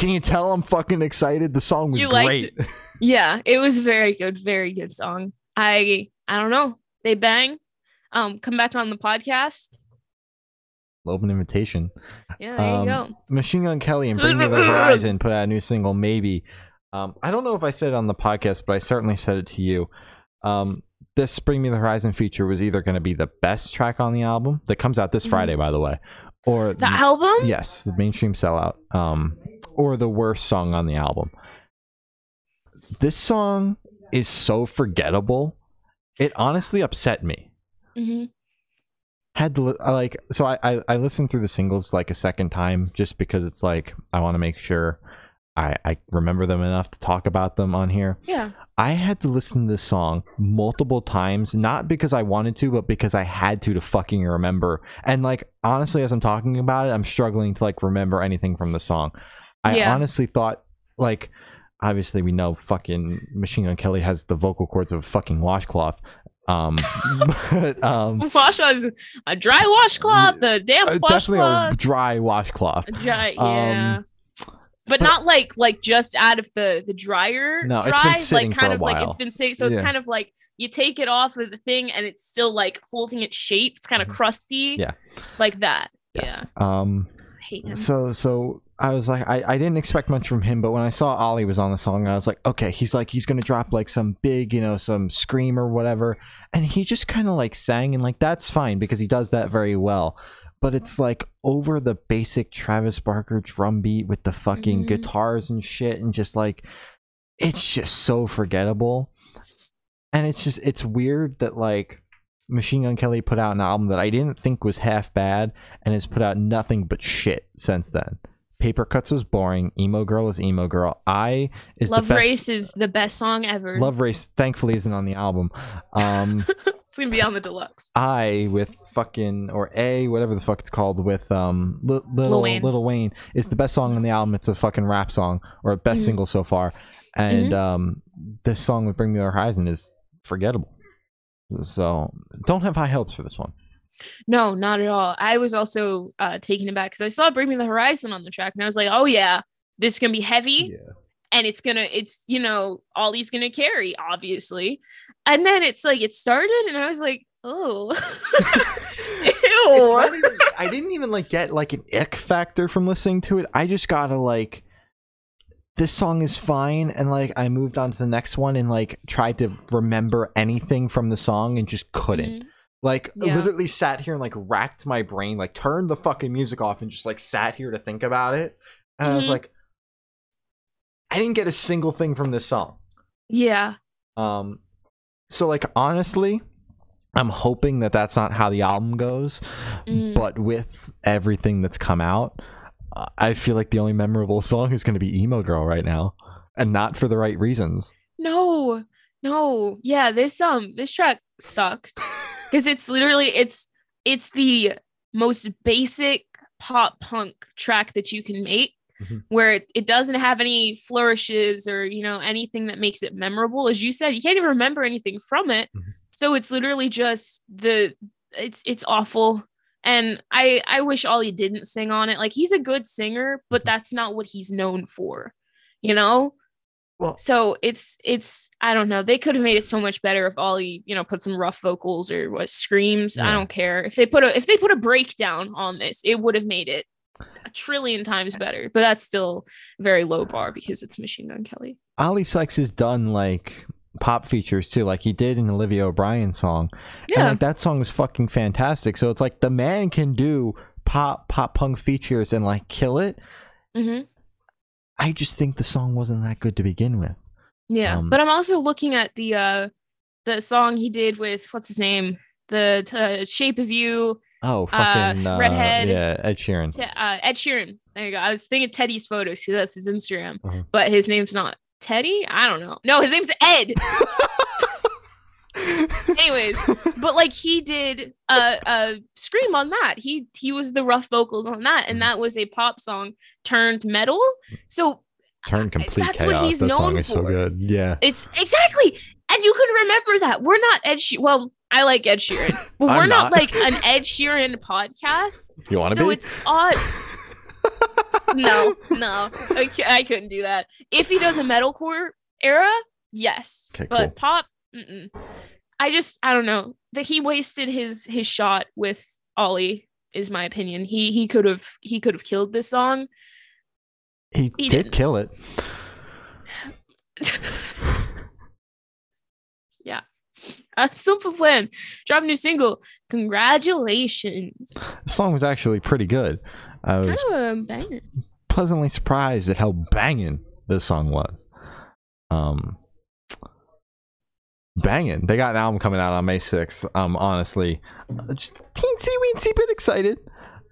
Can you tell I'm fucking excited? The song was You great. Yeah, it was very good, very good song. I I don't know. They bang. Um, come back on the podcast. Open invitation. Yeah, there Um, you go. Machine Gun Kelly and Bring Me the Horizon put out a new single, maybe. Um, I don't know if I said it on the podcast, but I certainly said it to you. Um, this Bring Me the Horizon feature was either going to be the best track on the album that comes out this Mhm. Friday, by the way, or The album. yes, the mainstream sellout, um, or the worst song on the album. This song is so forgettable. It honestly upset me hmm had to like so I, I I listened through the singles like a second time just because it's like I want to make sure I I remember them enough to talk about them on here. Yeah. I had to listen to this song multiple times, not because I wanted to, but because I had to to fucking remember. And like honestly, as I'm talking about it, I'm struggling to like remember anything from the song. I Yeah. honestly thought like obviously we know fucking Machine Gun Kelly has the vocal cords of a fucking washcloth. Um but um Wash is a dry washcloth, a damp uh, definitely a dry washcloth. A dry, um, yeah. but, but- not like like just out of the the dryer. No, it's dry, like kind of like it's been sitting. So it's Yeah. kind of like you take it off of the thing and it's still like holding its shape. It's kind of Mhm. crusty. Yeah. Like that. Yes. Um. Hate. So so I was like I, I didn't expect much from him, but when I saw Ollie was on the song, I was like, okay, he's like he's gonna drop like some big, you know, some scream or whatever, and he just kind of like sang and like that's fine because he does that very well. But it's like over the basic Travis Barker drum beat with the fucking Mhm. guitars and shit, and just like it's just so forgettable. And it's just it's weird that like Machine Gun Kelly put out an album that I didn't think was half bad and has put out nothing but shit since then. Paper Cuts was boring. Emo Girl is Emo Girl. I is Love the best. Race is the best song ever. Love Race, thankfully, isn't on the album. Um, it's gonna be on the deluxe. I with fucking or A whatever the fuck it's called with um Li- little Wayne. Little Wayne is the best song on the album. It's a fucking rap song or best Mhm. single so far, and um this song with Bring Me the Horizon is forgettable. So don't have high hopes for this one. No, not at all. I was also uh taken aback because I saw Bring Me the Horizon on the track and I was like, oh yeah, this is gonna be heavy and it's gonna it's you know, Ollie's gonna carry, obviously. And then it's like it started and I was like, oh Ew. even- I didn't even like get like an ick factor from listening to it. I just gotta like this song is fine and like i moved on to the next one and like tried to remember anything from the song and just couldn't Mhm. like Yeah. literally sat here and like racked my brain like turned the fucking music off and just like sat here to think about it and i was Mhm. like i didn't get a single thing from this song Yeah. um so like honestly i'm hoping that that's not how the album goes Mm. but with everything that's come out i feel like the only memorable song is going to be emo girl right now and not for the right reasons No, no. Yeah, this um this track sucked because it's literally it's it's the most basic pop punk track that you can make Mhm. where it, it doesn't have any flourishes or you know anything that makes it memorable as you said you can't even remember anything from it Mhm. so it's literally just the it's it's awful and i i wish ollie didn't sing on it like he's a good singer but that's not what he's known for you know well so it's it's I don't know. They could have made it so much better if Ollie, you know, put some rough vocals or what screams. I don't care. If they put a if they put a breakdown on this, it would have made it a trillion times better. But that's still very low bar because it's Machine Gun Kelly. Oli Sykes has done like pop features too like he did in olivia o'brien song and Yeah. like that song was fucking fantastic so it's like the man can do pop pop punk features and like kill it hmm i just think the song wasn't that good to begin with Yeah. Um, but I'm also looking at the uh the song he did with what's his name? The uh, Shape of You, oh fucking uh, Redhead. yeah ed sheeran Te- uh, Ed Sheeran. There you go. I was thinking Teddy's photos because that's his Instagram, Uh-huh. but his name's not Teddy. I don't know. No, his name's Ed. Anyways, but like he did a uh, scream on that. He he was the rough vocals on that, and that was a pop song turned metal. So turn complete That's what chaos he's that song known is so good yeah it's exactly, and you can remember that we're not Ed Sheeran. Well, I like Ed Sheeran, but we're not. not. like an Ed Sheeran podcast. you want to So be it's odd. no, no, I, I couldn't do that. If he does a metalcore era, yes, Okay, but cool. pop, mm-mm. I just I don't know that he wasted his his shot with Ollie. Is my opinion. He he could have he could have killed this song. he, He did didn't. kill it yeah. A simple plan. Drop a new single. Congratulations. the song was actually pretty good i Kind was of a banger. pleasantly surprised at how banging this song was. Um, banging. They got an album coming out on May 6th. Um, honestly, uh, just teensy weensy bit excited.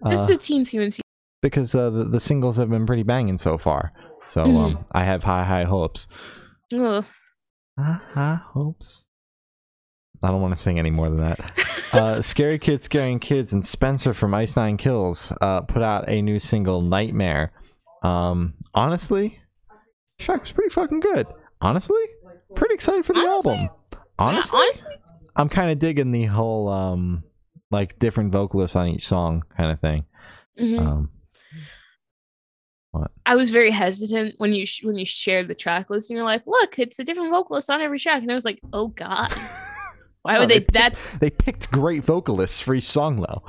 Uh, Just a teensy weensy. because uh, the, the singles have been pretty banging so far. So Mm-hmm. um, I have high, high hopes. Ugh. High, high hopes. I don't want to sing any more than that. uh, Scary Kids, Scaring Kids, and Spencer from Ice Nine Kills uh, put out a new single, Nightmare. Um, honestly, track was pretty fucking good. Honestly, pretty excited for the Honestly? album. Yeah, Honestly, honestly, I'm kind of digging the whole um, like different vocalists on each song kind of thing. mhm. Um, I was very hesitant when you sh- when you shared the track list and you're like, look, it's a different vocalist on every track, and I was like, oh god, why Oh, would they they? picked- That's they picked great vocalists for each song though.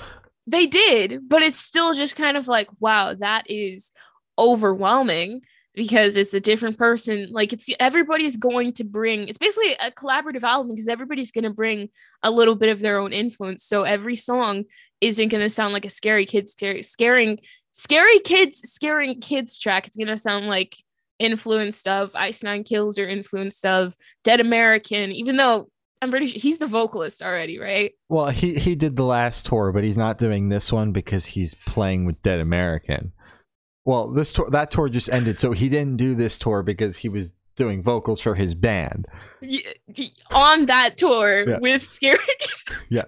they did, but it's still just kind of like, wow, that is overwhelming because it's a different person. Like it's everybody's going to bring. It's basically a collaborative album because everybody's going to bring a little bit of their own influence. So every song isn't going to sound like a scary kids scary, scaring scary kids scaring kids track. It's going to sound like influenced of Ice Nine Kills or influenced of Dead American, even though I'm pretty sure he's the vocalist already, right? Well, he he did the last tour, but he's not doing this one because he's playing with Dead American. Well, this tour that tour just ended, so he didn't do this tour because he was doing vocals for his band. y- y- on that tour Yeah. with Scary Kids. Yeah.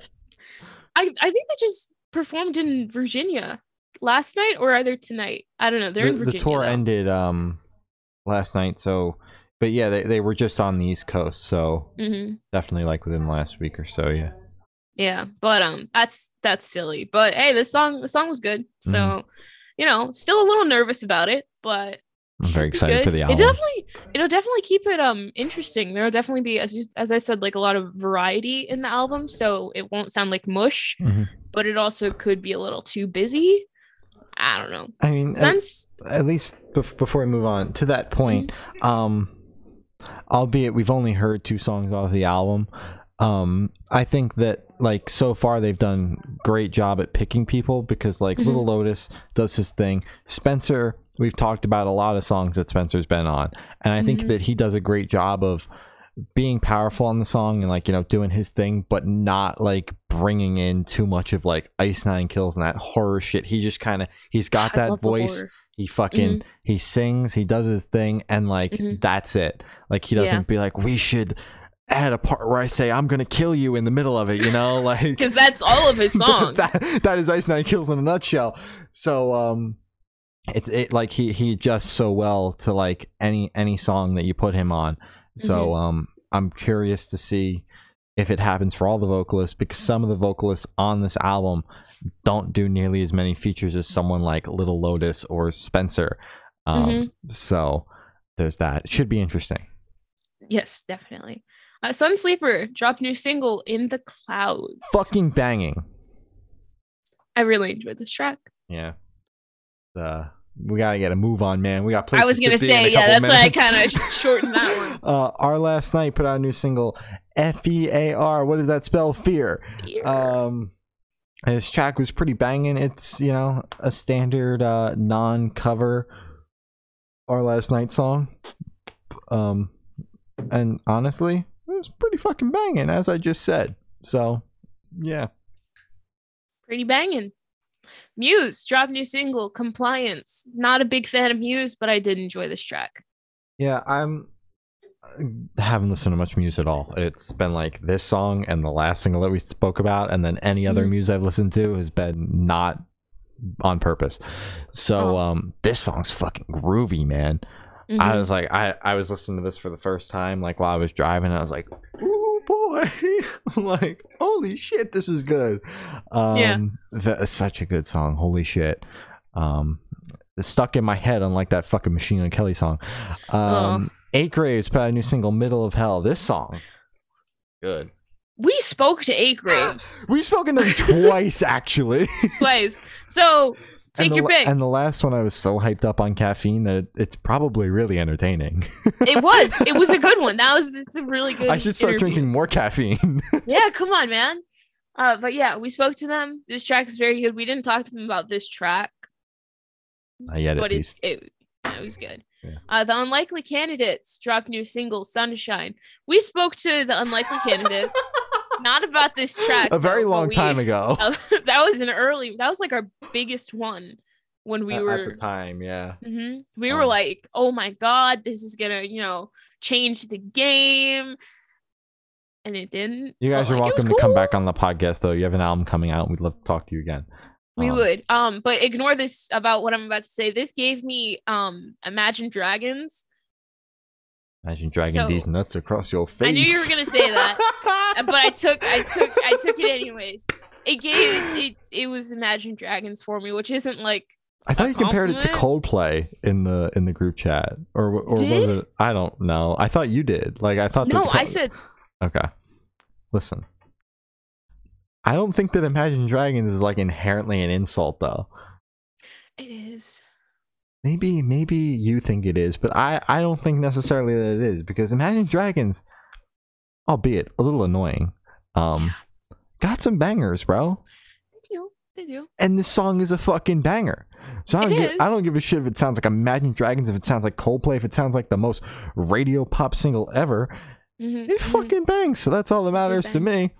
I, I think they just performed in Virginia last night or either tonight. I don't know. They're The, in the Virginia. tour though. ended um last night, so but yeah, they they were just on the East Coast, so Mhm. definitely like within the last week or so, yeah. Yeah, but um, that's that's silly. But hey, this song the song was good. So, Mm-hmm. you know, still a little nervous about it, but I'm very excited for good. the It album. definitely it'll definitely keep it um interesting. There'll definitely be as you, as I said like a lot of variety in the album, so it won't sound like mush, Mhm. but it also could be a little too busy. I don't know. I mean, at, Since at least bef- before we move on to that point, um, albeit we've only heard two songs off the album, um, I think that like so far they've done great job at picking people because like Mhm. Little Lotus does his thing. Spencer, we've talked about a lot of songs that Spencer's been on, and I think Mhm. that he does a great job of being powerful on the song and like you know doing his thing but not like bringing in too much of like ice nine kills and that horror shit. He just kind of he's got I that voice. he fucking he sings he does his thing and like Mhm. that's it. Like he doesn't Yeah. be like we should add a part where i say i'm gonna kill you in the middle of it you know? Like because that's all of his songs. that, that is ice nine kills in a nutshell. So um it's it like he he adjusts so well to like any any song that you put him on so Mm-hmm. um i'm curious to see if it happens for all the vocalists because some of the vocalists on this album don't do nearly as many features as someone like little lotus or spencer um Mm-hmm. so there's that it should be interesting yes, definitely. Uh, Sun Sleeper dropped new single in the clouds. fucking banging I really enjoyed this track. yeah uh we gotta get a move on man we got I places was gonna to be in a say, yeah, that's why I kind of shortened that one. uh, our last night put out a new single, F E A R. What does that spell? Fear. Um, and this track was pretty banging. It's you know a standard uh, non-cover our last night song. Um, and honestly, it was pretty fucking banging, as I just said. So, yeah. Pretty banging. Muse dropped new single, Compliance. Not a big fan of Muse, but I did enjoy this track. Yeah, I'm I haven't listened to much Muse at all. It's been like this song and the last single that we spoke about, and then any other Mhm. music I've listened to has been not on purpose. So Oh. um this song's fucking groovy, man. I Mhm. was like I I was listening to this for the first time like while I was driving, I was like, "Ooh boy." I'm like, "Holy shit, this is good." Um Yeah. that is such a good song. Holy shit. Um stuck in my head unlike that fucking Machine Gun Kelly song. Um Eight Graves put out a new single, Middle of Hell. This song. Good. we spoke to Eight Graves We've spoken to them twice, actually. twice. So take and the, your pick. And the last one, I was so hyped up on caffeine that it, it's probably really entertaining. it was. It was a good one. That was it's a really good I should start interview. drinking more caffeine. Yeah, come on, man. Uh, but yeah, we spoke to them. This track is very good. We didn't talk to them about this track, Not yet, but least. it, it was good. Yeah. Uh, the Unlikely Candidates dropped new single "Sunshine." We spoke to the Unlikely Candidates, not about this track. A very long we- time ago. uh, that was an early. That was like our biggest one when we At- were. at the time, yeah. hmm We were Um, like, "Oh my god, this is gonna, you know, change the game," and it didn't. You guys but, are like, it was welcome to come back on the podcast, though. You have an album coming out, and we'd love to talk to you again. We Um, would. Um, but ignore this about what I'm about to say. This gave me um Imagine Dragons. Imagine dragging So- these nuts across your face. I knew you were gonna say that, but I took I took I took it anyways. It gave it it was Imagine Dragons for me, which isn't like I thought you compared it to Coldplay in the in the group chat, or or was it? I don't know. I thought you did. Like I thought. no. I said okay. Listen, I don't think that Imagine Dragons is like inherently an insult, though. it is. Maybe maybe you think it is, but I I don't think necessarily that it is because Imagine Dragons, albeit a little annoying, um, got some bangers, bro. They do. They do. and this song is a fucking banger. So I don't, give, I don't give a shit if it sounds like Imagine Dragons, if it sounds like Coldplay, if it sounds like the most radio pop single ever. Mhm, It mhm. fucking bangs. So that's all that matters to me.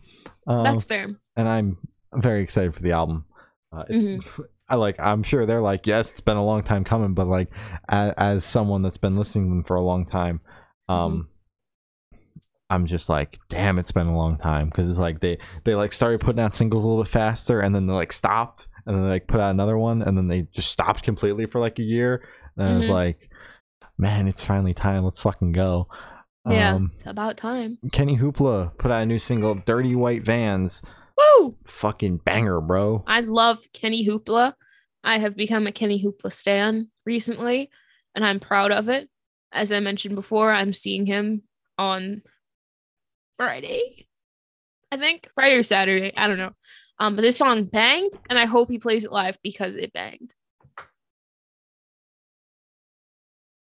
Um, That's fair. and I'm very excited for the album. Uh, it's, Mm-hmm. I like. I'm sure they're like, yes, it's been a long time coming, but like, as, as someone that's been listening to them for a long time, um, Mm-hmm. I'm just like, damn, it's been a long time because it's like they they like started putting out singles a little bit faster, and then they like stopped, and then they like put out another one, and then they just stopped completely for like a year, and I was Mhm. like, man, it's finally time. Let's fucking go. Yeah. Um, It's about time. Kenny Hoopla put out a new single, "Dirty White Vans." Woo! Fucking banger, bro. I love Kenny Hoopla. I have become a Kenny Hoopla stan recently, and I'm proud of it. As I mentioned before, I'm seeing him on Friday. I think Friday or Saturday. I don't know. Um, but this song banged, and I hope he plays it live because it banged.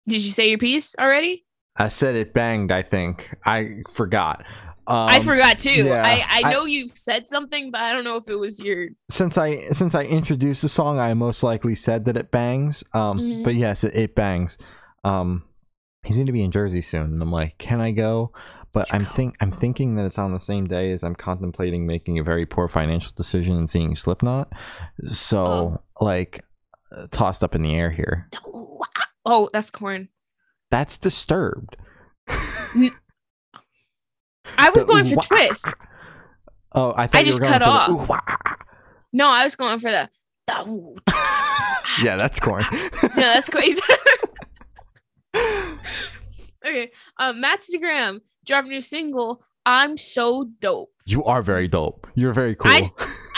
Did you say your piece already? I said it banged, I think. I forgot. Um, I forgot too. yeah, I, I I- know you said something, but I don't know if it was your. since I since I introduced the song, I most likely said that it bangs. Um, Mhm. but yes, it, it bangs. Um, he's going to be in Jersey soon, and I'm like, can I go? But I'm go. think I'm thinking that it's on the same day as I'm contemplating making a very poor financial decision and seeing Slipknot. So like, uh, tossed up in the air here. Oh, that's Korn. That's disturbed. I was The going for wah- twist. Oh, I you just were going cut off. the. No, I was going for the. the yeah, that's Korn. no, that's crazy. okay, um, Matt's Instagram dropped a new single. I'm so dope. you are very dope. You're very cool. I-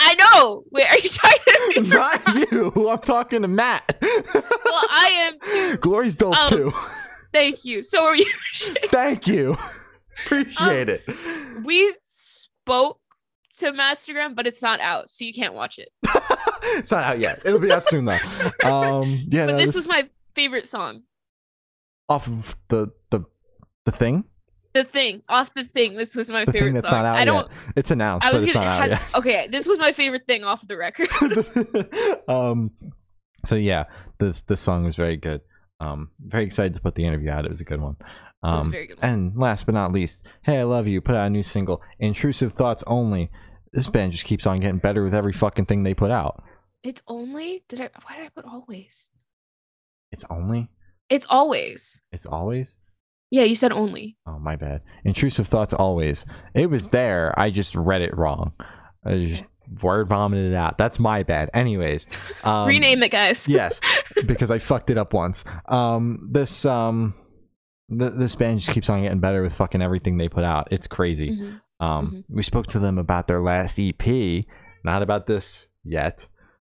I know. Wait, are you talking to me? Not you. I'm talking to Matt. well, I am too. Glory's dope Um, too. Thank you. So are you? Thank you. Appreciate it. we spoke to Matt's Instagram, but it's not out, so you can't watch it. it's not out yet. It'll be out soon though. Um, yeah, But no, this was my favorite song. off of the the the thing. The thing, off the thing. This was my The favorite that's song. not out I don't. yet. It's announced, I was but it's gonna. not out have- okay, this was my favorite thing off the record. um, so yeah, this this song was very good. Um, very excited to put the interview out. It was a good one. Um, was a very good one. And last but not least, hey, I love you. Put out a new single, Intrusive Thoughts Only. This band just keeps on getting better with every fucking thing they put out. It's only. Did I? Why did I put always? It's only. It's always. It's always. Yeah, you said only. Oh my bad. Intrusive thoughts always. It was there. I just read it wrong. I just word vomited it out. That's my bad. Anyways, um, Rename it, guys. yes, because I fucked it up once. Um, this um, th- this band just keeps on getting better with fucking everything they put out. It's crazy. Mhm. Um, we spoke to them about their last EP, not about this yet.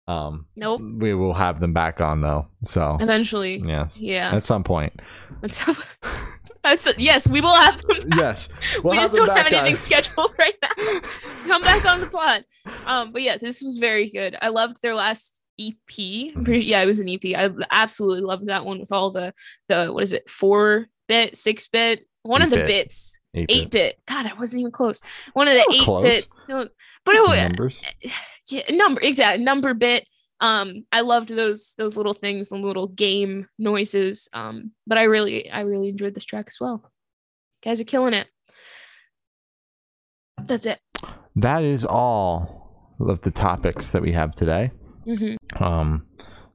Um, Nope. we will have them back on though. So Eventually. yes, Yeah. at some point. That's. That's yes, we will have them. yes, we'll we just don't have anything guys. scheduled right now. Come back on the pod. Um, but yeah, this was very good. I loved their last EP. I'm pretty yeah, it was an EP. I absolutely loved that one with all the the what is it, four bit, six bit, one of the 8-bit. bits, Eight-bit. eight bit. God, I wasn't even close. One of the eight close. bit. No, but it was numbers. yeah, number exact number bit. Um, I loved those those little things, the little game noises. Um, but I really I really enjoyed this track as well. guys are killing it. That's it. that is all of the topics that we have today. hmm Um,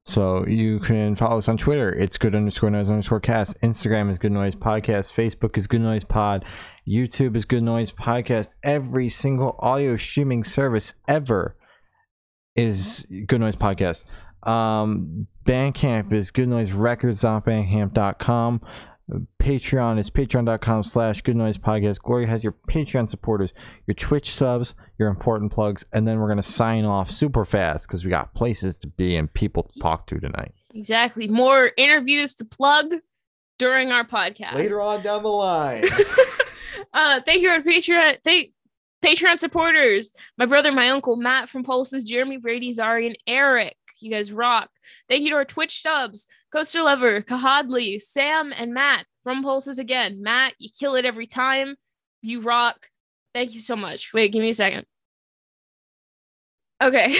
so you can follow us on Twitter. It's good underscore noise underscore cast. Instagram is good noise podcast. Facebook is good noise pod. YouTube is good noise podcast. Every single audio streaming service ever is good noise podcast. Um, Bandcamp is good noise records records.bandcamp.com. Patreon is patreon.com slash good noise podcast. Gloria has your Patreon supporters, your Twitch subs, your important plugs, and then we're going to sign off super fast because we got places to be and people to talk to tonight. Exactly. More interviews to plug during our podcast. Later on down the line. uh, thank you, our Patreon. Thank Patreon supporters. My brother, my uncle Matt from Pulses, Jeremy Brady, Zari, and Eric. You guys rock. Thank you to our Twitch subs, Coaster Lover, Kahadli, Sam, and Matt from Pulses again. Matt, you kill it every time. You rock. Thank you so much. Wait, give me a second. Okay.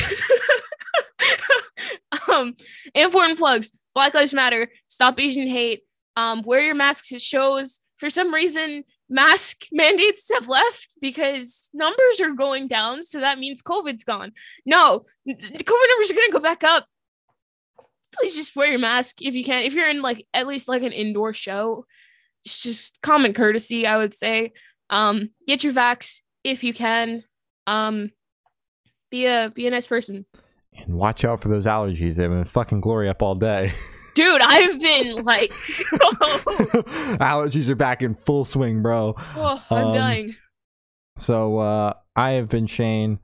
um, important plugs. Black Lives Matter. Stop Asian hate. Um, wear your masks at shows. For some reason, mask mandates have left because numbers are going down. So that means COVID's gone. No, COVID numbers are going to go back up. Please just wear your mask if you can. If you're in like at least like an indoor show, it's just common courtesy, I would say. Um, get your vax if you can. Um, be a be a nice person, and watch out for those allergies. They've been fucking glory up all day. dude. I've been like, allergies are back in full swing, bro. oh, I'm Um, dying. So uh, I have been Shane.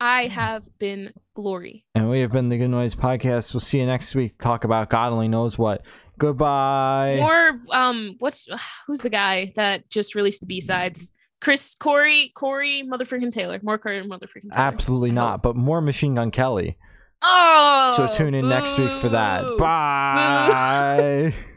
I have been glory. And we have been the Good Noise Podcast. We'll see you next week. Talk about God only knows what. Goodbye. More um what's who's the guy that just released the B-sides? Chris Corey, Corey motherfucking Taylor. More Corey motherfucking Taylor. Absolutely not. But more Machine Gun Kelly. Oh So tune in next week for that. Bye.